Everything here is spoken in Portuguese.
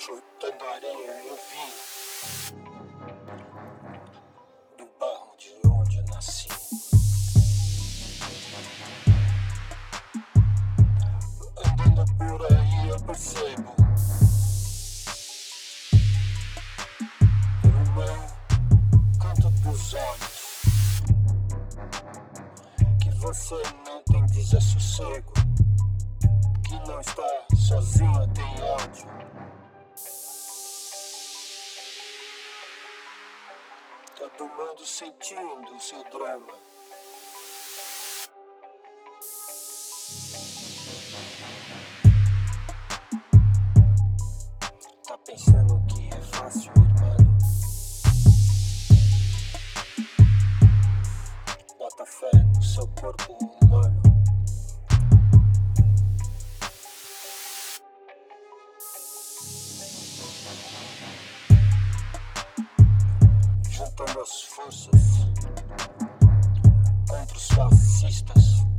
chutando areia eu vim do barro de onde eu nasci. Andando por aí eu percebo pelo canto dos olhos que você não tem desassossego, que não está sozinho, tem ódio. Todo mundo sentindo o seu drama. Tá pensando que é fácil, irmão? Bota fé no seu corpo as forças contra os fascistas.